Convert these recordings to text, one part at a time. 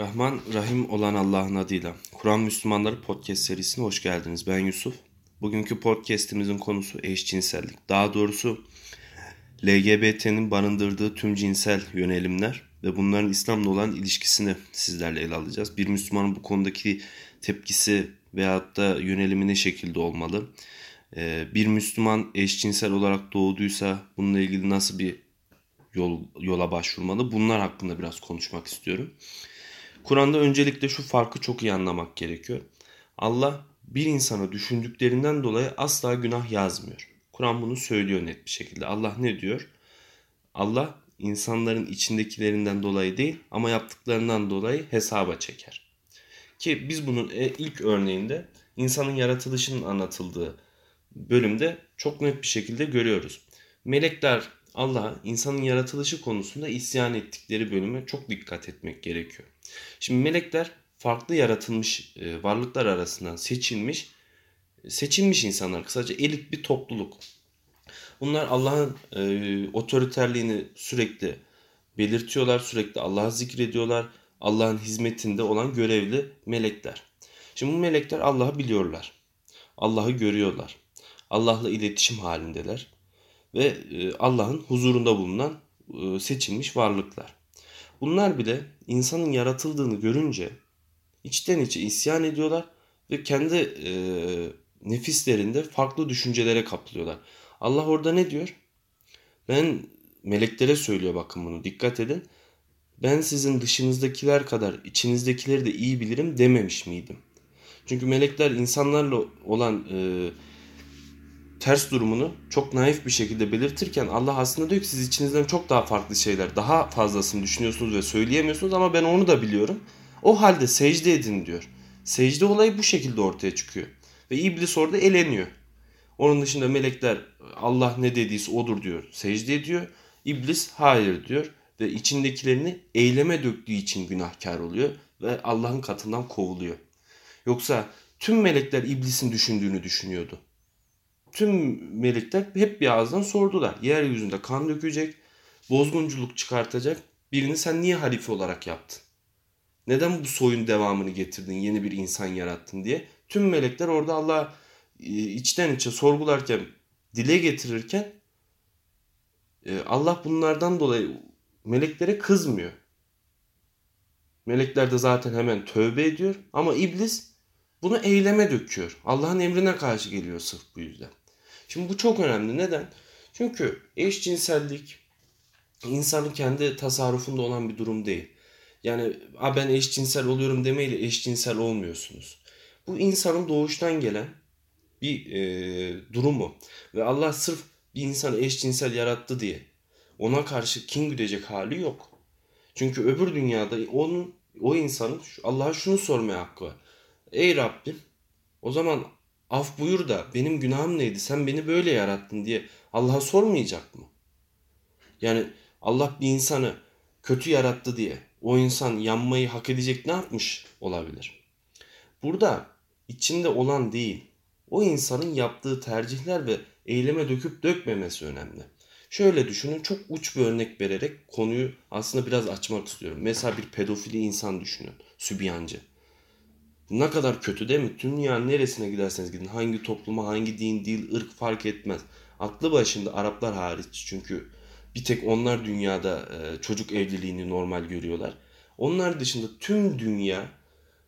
Rahman Rahim olan Allah'ın adıyla Kur'an Müslümanları podcast serisine hoş geldiniz. Ben Yusuf. Bugünkü podcastimizin konusu eşcinsellik. Daha doğrusu LGBT'nin barındırdığı tüm cinsel yönelimler ve bunların İslam'la olan ilişkisini sizlerle ele alacağız. Bir Müslümanın bu konudaki tepkisi veyahut da yönelimi ne şekilde olmalı? Ee, bir Müslüman eşcinsel olarak doğduysa bununla ilgili nasıl bir yol, yola başvurmalı? Bunlar hakkında biraz konuşmak istiyorum. Kur'an'da öncelikle şu farkı çok iyi anlamak gerekiyor. Allah bir insana düşündüklerinden dolayı asla günah yazmıyor. Kur'an bunu söylüyor net bir şekilde. Allah ne diyor? Allah insanların içindekilerinden dolayı değil ama yaptıklarından dolayı hesaba çeker. Ki biz bunun e, ilk örneğinde insanın yaratılışının anlatıldığı bölümde çok net bir şekilde görüyoruz. Melekler Allah'a insanın yaratılışı konusunda isyan ettikleri bölüme çok dikkat etmek gerekiyor. Şimdi melekler farklı yaratılmış e, varlıklar arasından seçilmiş seçilmiş insanlar kısaca elit bir topluluk. Bunlar Allah'ın e, otoriterliğini sürekli belirtiyorlar, sürekli Allah'ı zikrediyorlar. Allah'ın hizmetinde olan görevli melekler. Şimdi bu melekler Allah'ı biliyorlar. Allah'ı görüyorlar. Allah'la iletişim halindeler ve e, Allah'ın huzurunda bulunan e, seçilmiş varlıklar. Bunlar bile insanın yaratıldığını görünce içten içe isyan ediyorlar ve kendi e, nefislerinde farklı düşüncelere kapılıyorlar. Allah orada ne diyor? Ben meleklere söylüyor bakın bunu dikkat edin. Ben sizin dışınızdakiler kadar içinizdekileri de iyi bilirim dememiş miydim? Çünkü melekler insanlarla olan e, ters durumunu çok naif bir şekilde belirtirken Allah aslında diyor ki siz içinizden çok daha farklı şeyler, daha fazlasını düşünüyorsunuz ve söyleyemiyorsunuz ama ben onu da biliyorum. O halde secde edin diyor. Secde olayı bu şekilde ortaya çıkıyor. Ve iblis orada eleniyor. Onun dışında melekler Allah ne dediyse odur diyor. Secde ediyor. İblis hayır diyor. Ve içindekilerini eyleme döktüğü için günahkar oluyor. Ve Allah'ın katından kovuluyor. Yoksa tüm melekler iblisin düşündüğünü düşünüyordu tüm melekler hep bir ağızdan sordular. Yeryüzünde kan dökecek, bozgunculuk çıkartacak birini sen niye halife olarak yaptın? Neden bu soyun devamını getirdin, yeni bir insan yarattın diye. Tüm melekler orada Allah e, içten içe sorgularken, dile getirirken e, Allah bunlardan dolayı meleklere kızmıyor. Melekler de zaten hemen tövbe ediyor ama iblis bunu eyleme döküyor. Allah'ın emrine karşı geliyor sırf bu yüzden. Şimdi bu çok önemli. Neden? Çünkü eşcinsellik insanın kendi tasarrufunda olan bir durum değil. Yani A ben eşcinsel oluyorum demeyle eşcinsel olmuyorsunuz. Bu insanın doğuştan gelen bir e, durumu. Ve Allah sırf bir insanı eşcinsel yarattı diye ona karşı kin güdecek hali yok. Çünkü öbür dünyada onun o insanın Allah'a şunu sormaya hakkı var. Ey Rabbim o zaman af buyur da benim günahım neydi sen beni böyle yarattın diye Allah'a sormayacak mı? Yani Allah bir insanı kötü yarattı diye o insan yanmayı hak edecek ne yapmış olabilir? Burada içinde olan değil o insanın yaptığı tercihler ve eyleme döküp dökmemesi önemli. Şöyle düşünün çok uç bir örnek vererek konuyu aslında biraz açmak istiyorum. Mesela bir pedofili insan düşünün. Sübyancı. Ne kadar kötü değil mi? Dünyanın neresine giderseniz gidin. Hangi topluma, hangi din, dil, ırk fark etmez. Aklı başında Araplar hariç çünkü bir tek onlar dünyada e, çocuk evliliğini normal görüyorlar. Onlar dışında tüm dünya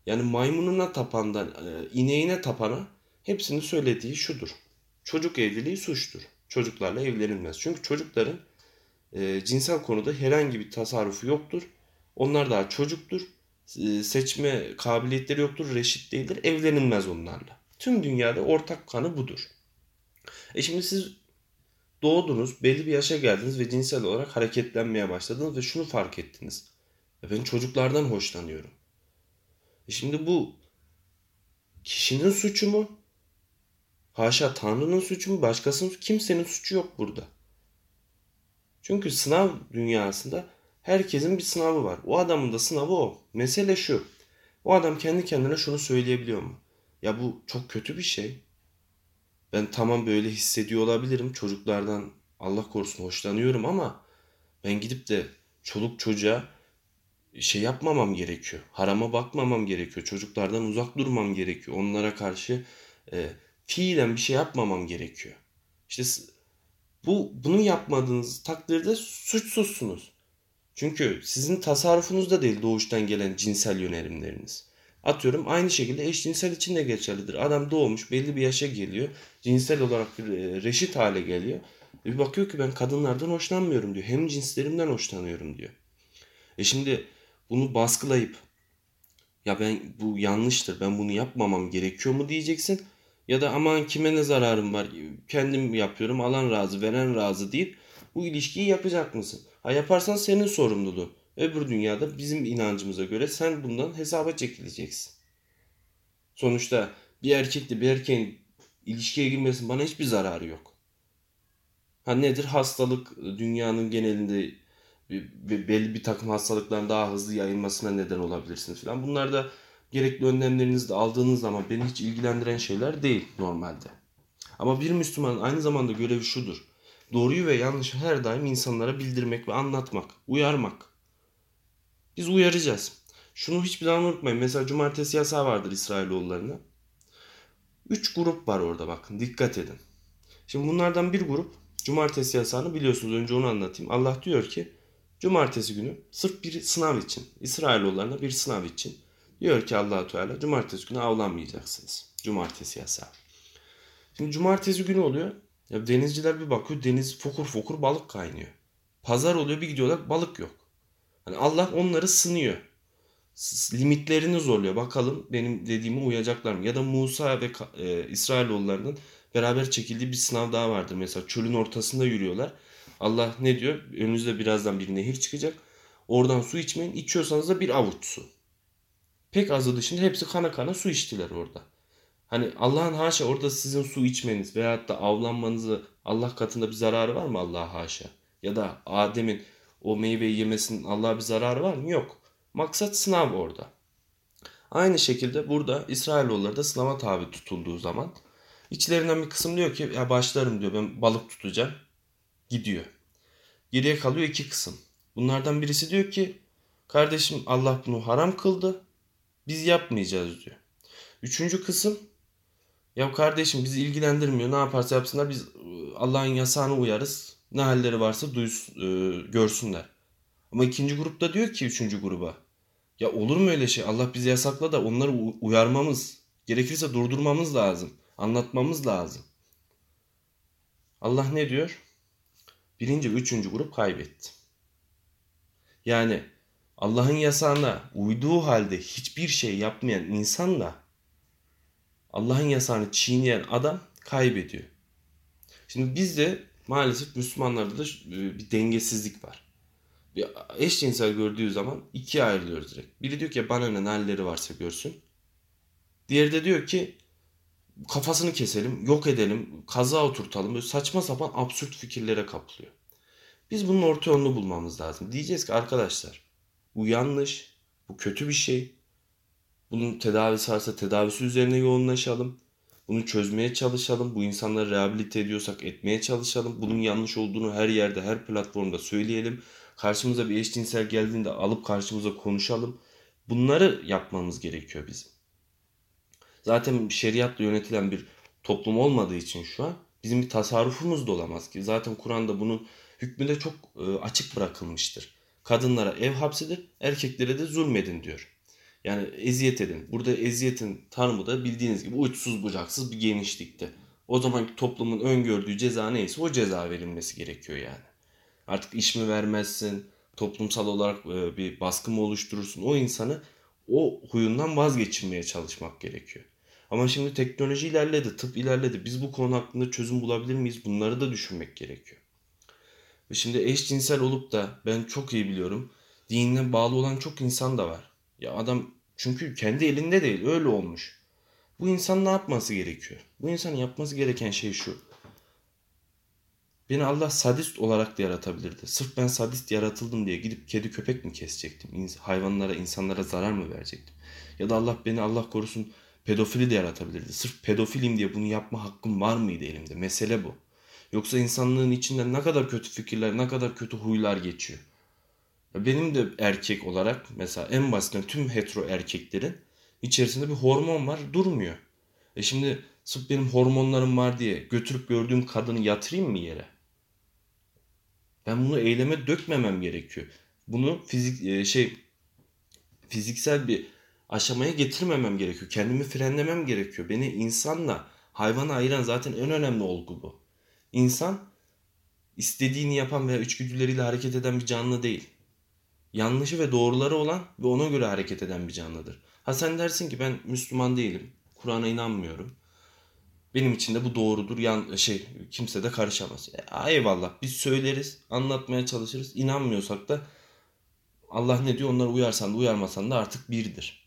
yani maymununa tapandan e, ineğine tapana hepsinin söylediği şudur. Çocuk evliliği suçtur. Çocuklarla evlenilmez. Çünkü çocukların e, cinsel konuda herhangi bir tasarrufu yoktur. Onlar daha çocuktur seçme kabiliyetleri yoktur, reşit değildir, evlenilmez onlarla. Tüm dünyada ortak kanı budur. E şimdi siz doğdunuz, belli bir yaşa geldiniz ve cinsel olarak hareketlenmeye başladınız ve şunu fark ettiniz. E ben çocuklardan hoşlanıyorum. E şimdi bu kişinin suçu mu? Haşa Tanrı'nın suçu mu? Başkasının kimsenin suçu yok burada. Çünkü sınav dünyasında Herkesin bir sınavı var. O adamın da sınavı o. Mesele şu. O adam kendi kendine şunu söyleyebiliyor mu? Ya bu çok kötü bir şey. Ben tamam böyle hissediyor olabilirim. Çocuklardan Allah korusun hoşlanıyorum ama ben gidip de çoluk çocuğa şey yapmamam gerekiyor. Harama bakmamam gerekiyor. Çocuklardan uzak durmam gerekiyor. Onlara karşı e, fiilen bir şey yapmamam gerekiyor. İşte bu bunu yapmadığınız takdirde suçsuzsunuz. Çünkü sizin tasarrufunuzda değil doğuştan gelen cinsel yönelimleriniz. Atıyorum aynı şekilde eşcinsel için de geçerlidir. Adam doğmuş belli bir yaşa geliyor. Cinsel olarak e, reşit hale geliyor. Bir bakıyor ki ben kadınlardan hoşlanmıyorum diyor. Hem cinslerimden hoşlanıyorum diyor. E şimdi bunu baskılayıp ya ben bu yanlıştır ben bunu yapmamam gerekiyor mu diyeceksin. Ya da aman kime ne zararım var kendim yapıyorum alan razı veren razı deyip bu ilişkiyi yapacak mısın? Ha yaparsan senin sorumluluğun. Öbür dünyada bizim inancımıza göre sen bundan hesaba çekileceksin. Sonuçta bir erkekle bir erkeğin ilişkiye girmesinin bana hiçbir zararı yok. Ha nedir? Hastalık dünyanın genelinde belli bir takım hastalıkların daha hızlı yayılmasına neden olabilirsiniz falan. Bunlar da gerekli önlemlerinizi de aldığınız zaman beni hiç ilgilendiren şeyler değil normalde. Ama bir Müslümanın aynı zamanda görevi şudur. Doğruyu ve yanlışı her daim insanlara bildirmek ve anlatmak, uyarmak. Biz uyaracağız. Şunu hiçbir zaman unutmayın. Mesela cumartesi yasağı vardır İsrailoğullarına. Üç grup var orada bakın dikkat edin. Şimdi bunlardan bir grup cumartesi yasağını biliyorsunuz önce onu anlatayım. Allah diyor ki cumartesi günü sırf bir sınav için İsrailoğullarına bir sınav için diyor ki allah Teala cumartesi günü avlanmayacaksınız. Cumartesi yasağı. Şimdi cumartesi günü oluyor. Ya denizciler bir bakıyor deniz fokur fokur balık kaynıyor. Pazar oluyor bir gidiyorlar balık yok. Hani Allah onları sınıyor. Limitlerini zorluyor. Bakalım benim dediğime uyacaklar mı? Ya da Musa ve e, İsrailoğullarının beraber çekildiği bir sınav daha vardır. Mesela çölün ortasında yürüyorlar. Allah ne diyor? Önünüzde birazdan bir nehir çıkacak. Oradan su içmeyin. İçiyorsanız da bir avuç su. Pek azı dışında hepsi kana kana su içtiler orada. Hani Allah'ın haşa orada sizin su içmeniz veyahut da avlanmanızı Allah katında bir zararı var mı Allah haşa? Ya da Adem'in o meyveyi yemesinin Allah'a bir zararı var mı? Yok. Maksat sınav orada. Aynı şekilde burada İsrailoğulları da sınava tabi tutulduğu zaman içlerinden bir kısım diyor ki ya başlarım diyor ben balık tutacağım. Gidiyor. Geriye kalıyor iki kısım. Bunlardan birisi diyor ki kardeşim Allah bunu haram kıldı. Biz yapmayacağız diyor. Üçüncü kısım ya kardeşim bizi ilgilendirmiyor. Ne yaparsa yapsınlar biz ıı, Allah'ın yasağını uyarız. Ne halleri varsa duys, e, görsünler. Ama ikinci grupta diyor ki üçüncü gruba. Ya olur mu öyle şey? Allah bizi yasakla da onları uyarmamız, gerekirse durdurmamız lazım. Anlatmamız lazım. Allah ne diyor? Birinci ve üçüncü grup kaybetti. Yani Allah'ın yasağına uyduğu halde hiçbir şey yapmayan insanla Allah'ın yasağını çiğneyen adam kaybediyor. Şimdi bizde maalesef Müslümanlarda da e, bir dengesizlik var. Bir eşcinsel gördüğü zaman ikiye ayrılıyoruz direkt. Biri diyor ki bana ne halleri varsa görsün. Diğeri de diyor ki kafasını keselim, yok edelim, kaza oturtalım. Böyle saçma sapan absürt fikirlere kapılıyor. Biz bunun orta yolunu bulmamız lazım. Diyeceğiz ki arkadaşlar bu yanlış, bu kötü bir şey. Bunun tedavisi varsa tedavisi üzerine yoğunlaşalım. Bunu çözmeye çalışalım. Bu insanları rehabilite ediyorsak etmeye çalışalım. Bunun yanlış olduğunu her yerde, her platformda söyleyelim. Karşımıza bir eşcinsel geldiğinde alıp karşımıza konuşalım. Bunları yapmamız gerekiyor bizim. Zaten şeriatla yönetilen bir toplum olmadığı için şu an bizim bir tasarrufumuz da olamaz ki. Zaten Kur'an'da bunun hükmü de çok e, açık bırakılmıştır. Kadınlara ev hapsedin, erkeklere de zulmedin diyor. Yani eziyet edin. Burada eziyetin tanımı da bildiğiniz gibi uçsuz bucaksız bir genişlikte. O zaman toplumun öngördüğü ceza neyse o ceza verilmesi gerekiyor yani. Artık iş mi vermezsin, toplumsal olarak e, bir baskı mı oluşturursun o insanı o huyundan vazgeçirmeye çalışmak gerekiyor. Ama şimdi teknoloji ilerledi, tıp ilerledi. Biz bu konu hakkında çözüm bulabilir miyiz? Bunları da düşünmek gerekiyor. Ve şimdi eşcinsel olup da ben çok iyi biliyorum. Dinine bağlı olan çok insan da var. Ya adam çünkü kendi elinde değil öyle olmuş. Bu insan ne yapması gerekiyor? Bu insanın yapması gereken şey şu. Beni Allah sadist olarak da yaratabilirdi. Sırf ben sadist yaratıldım diye gidip kedi köpek mi kesecektim? Hayvanlara, insanlara zarar mı verecektim? Ya da Allah beni Allah korusun pedofili de yaratabilirdi. Sırf pedofilim diye bunu yapma hakkım var mıydı elimde? Mesele bu. Yoksa insanlığın içinden ne kadar kötü fikirler, ne kadar kötü huylar geçiyor. Benim de erkek olarak mesela en basitinden tüm hetero erkeklerin içerisinde bir hormon var durmuyor. E şimdi sırf benim hormonlarım var diye götürüp gördüğüm kadını yatırayım mı yere? Ben bunu eyleme dökmemem gerekiyor. Bunu fizik e, şey fiziksel bir aşamaya getirmemem gerekiyor. Kendimi frenlemem gerekiyor. Beni insanla hayvana ayıran zaten en önemli olgu bu. İnsan istediğini yapan veya içgüdüleriyle hareket eden bir canlı değil. Yanlışı ve doğruları olan ve ona göre hareket eden bir canlıdır. Ha sen dersin ki ben Müslüman değilim. Kur'an'a inanmıyorum. Benim için de bu doğrudur. Yan, şey kimse de karışamaz. E, eyvallah biz söyleriz, anlatmaya çalışırız. İnanmıyorsak da Allah ne diyor onlara uyarsan da uyarmasan da artık birdir.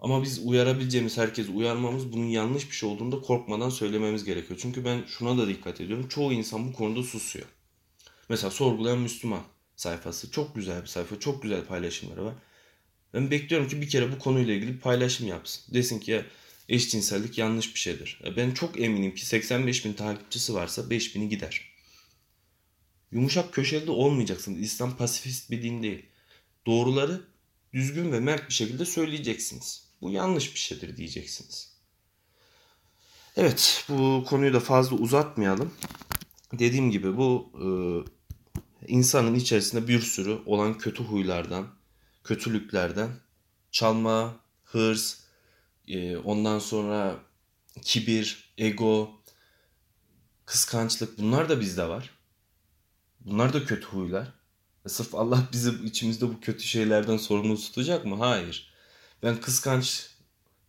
Ama biz uyarabileceğimiz herkes uyarmamız bunun yanlış bir şey olduğunda korkmadan söylememiz gerekiyor. Çünkü ben şuna da dikkat ediyorum. Çoğu insan bu konuda susuyor. Mesela sorgulayan Müslüman sayfası çok güzel bir sayfa. Çok güzel paylaşımları var. Ben bekliyorum ki bir kere bu konuyla ilgili bir paylaşım yapsın. Desin ki ya eşcinsellik yanlış bir şeydir. Ben çok eminim ki 85 bin takipçisi varsa 5 bini gider. Yumuşak köşeli de olmayacaksınız. İslam pasifist bir din değil. Doğruları düzgün ve mert bir şekilde söyleyeceksiniz. Bu yanlış bir şeydir diyeceksiniz. Evet bu konuyu da fazla uzatmayalım. Dediğim gibi bu e, insanın içerisinde bir sürü olan kötü huylardan, kötülüklerden, çalma, hırs, e, ondan sonra kibir, ego, kıskançlık bunlar da bizde var. Bunlar da kötü huylar. E sırf Allah bizi içimizde bu kötü şeylerden sorumlu tutacak mı? Hayır. Ben kıskanç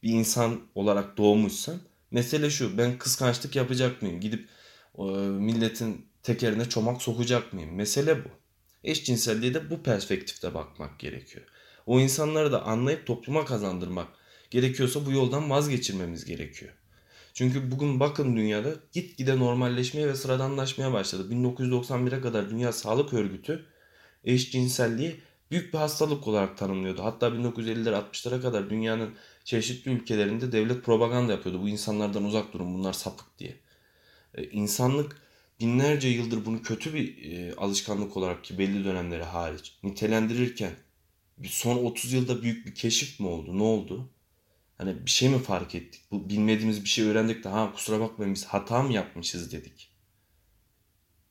bir insan olarak doğmuşsam mesele şu ben kıskançlık yapacak mıyım? Gidip e, milletin tekerine çomak sokacak mıyım? Mesele bu. Eşcinselliğe de bu perspektifte bakmak gerekiyor. O insanları da anlayıp topluma kazandırmak gerekiyorsa bu yoldan vazgeçirmemiz gerekiyor. Çünkü bugün bakın dünyada gitgide normalleşmeye ve sıradanlaşmaya başladı. 1991'e kadar Dünya Sağlık Örgütü eşcinselliği büyük bir hastalık olarak tanımlıyordu. Hatta 1950'lere 60'lara kadar dünyanın çeşitli ülkelerinde devlet propaganda yapıyordu. Bu insanlardan uzak durun bunlar sapık diye. Ee, insanlık binlerce yıldır bunu kötü bir e, alışkanlık olarak ki belli dönemleri hariç nitelendirirken son 30 yılda büyük bir keşif mi oldu? Ne oldu? Hani bir şey mi fark ettik? Bu bilmediğimiz bir şey öğrendik de ha kusura bakmayın biz hata mı yapmışız dedik.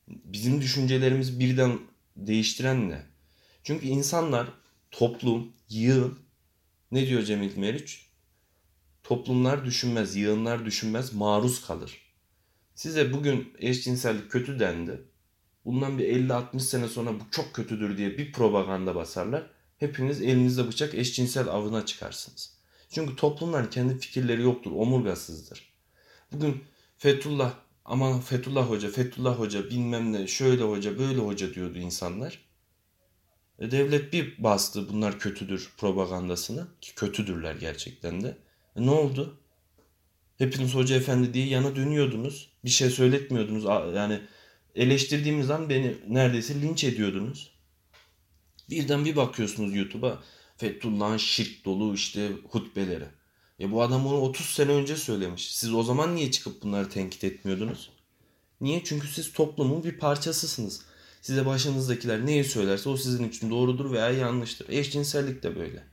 Bizim düşüncelerimiz birden değiştiren ne? Çünkü insanlar, toplum, yığın ne diyor Cemil Meriç? Toplumlar düşünmez, yığınlar düşünmez, maruz kalır. Size bugün eşcinsellik kötü dendi. Bundan bir 50-60 sene sonra bu çok kötüdür diye bir propaganda basarlar. Hepiniz elinizde bıçak eşcinsel avına çıkarsınız. Çünkü toplumlar kendi fikirleri yoktur, omurgasızdır. Bugün Fethullah, aman Fethullah Hoca, Fethullah Hoca bilmem ne, şöyle hoca, böyle hoca diyordu insanlar. E devlet bir bastı bunlar kötüdür propagandasını ki kötüdürler gerçekten de. E ne oldu? Hepiniz hoca efendi diye yana dönüyordunuz. Bir şey söyletmiyordunuz. Yani eleştirdiğimiz an beni neredeyse linç ediyordunuz. Birden bir bakıyorsunuz YouTube'a Fethullah'ın şirk dolu işte hutbeleri. Ya bu adam onu 30 sene önce söylemiş. Siz o zaman niye çıkıp bunları tenkit etmiyordunuz? Niye? Çünkü siz toplumun bir parçasısınız. Size başınızdakiler neyi söylerse o sizin için doğrudur veya yanlıştır. Eşcinsellik de böyle.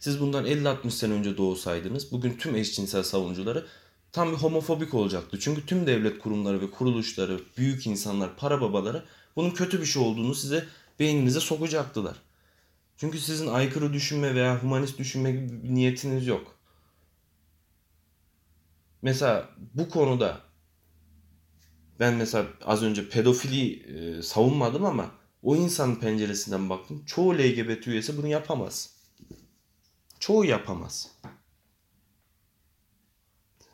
Siz bundan 50-60 sene önce doğsaydınız bugün tüm eşcinsel savunucuları tam bir homofobik olacaktı. Çünkü tüm devlet kurumları ve kuruluşları, büyük insanlar, para babaları bunun kötü bir şey olduğunu size beyninize sokacaktılar. Çünkü sizin aykırı düşünme veya humanist düşünme gibi bir niyetiniz yok. Mesela bu konuda ben mesela az önce pedofili e, savunmadım ama o insan penceresinden baktım. Çoğu LGBT üyesi bunu yapamaz. Çoğu yapamaz.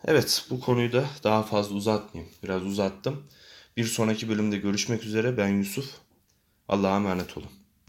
Evet bu konuyu da daha fazla uzatmayayım. Biraz uzattım. Bir sonraki bölümde görüşmek üzere. Ben Yusuf. Allah'a emanet olun.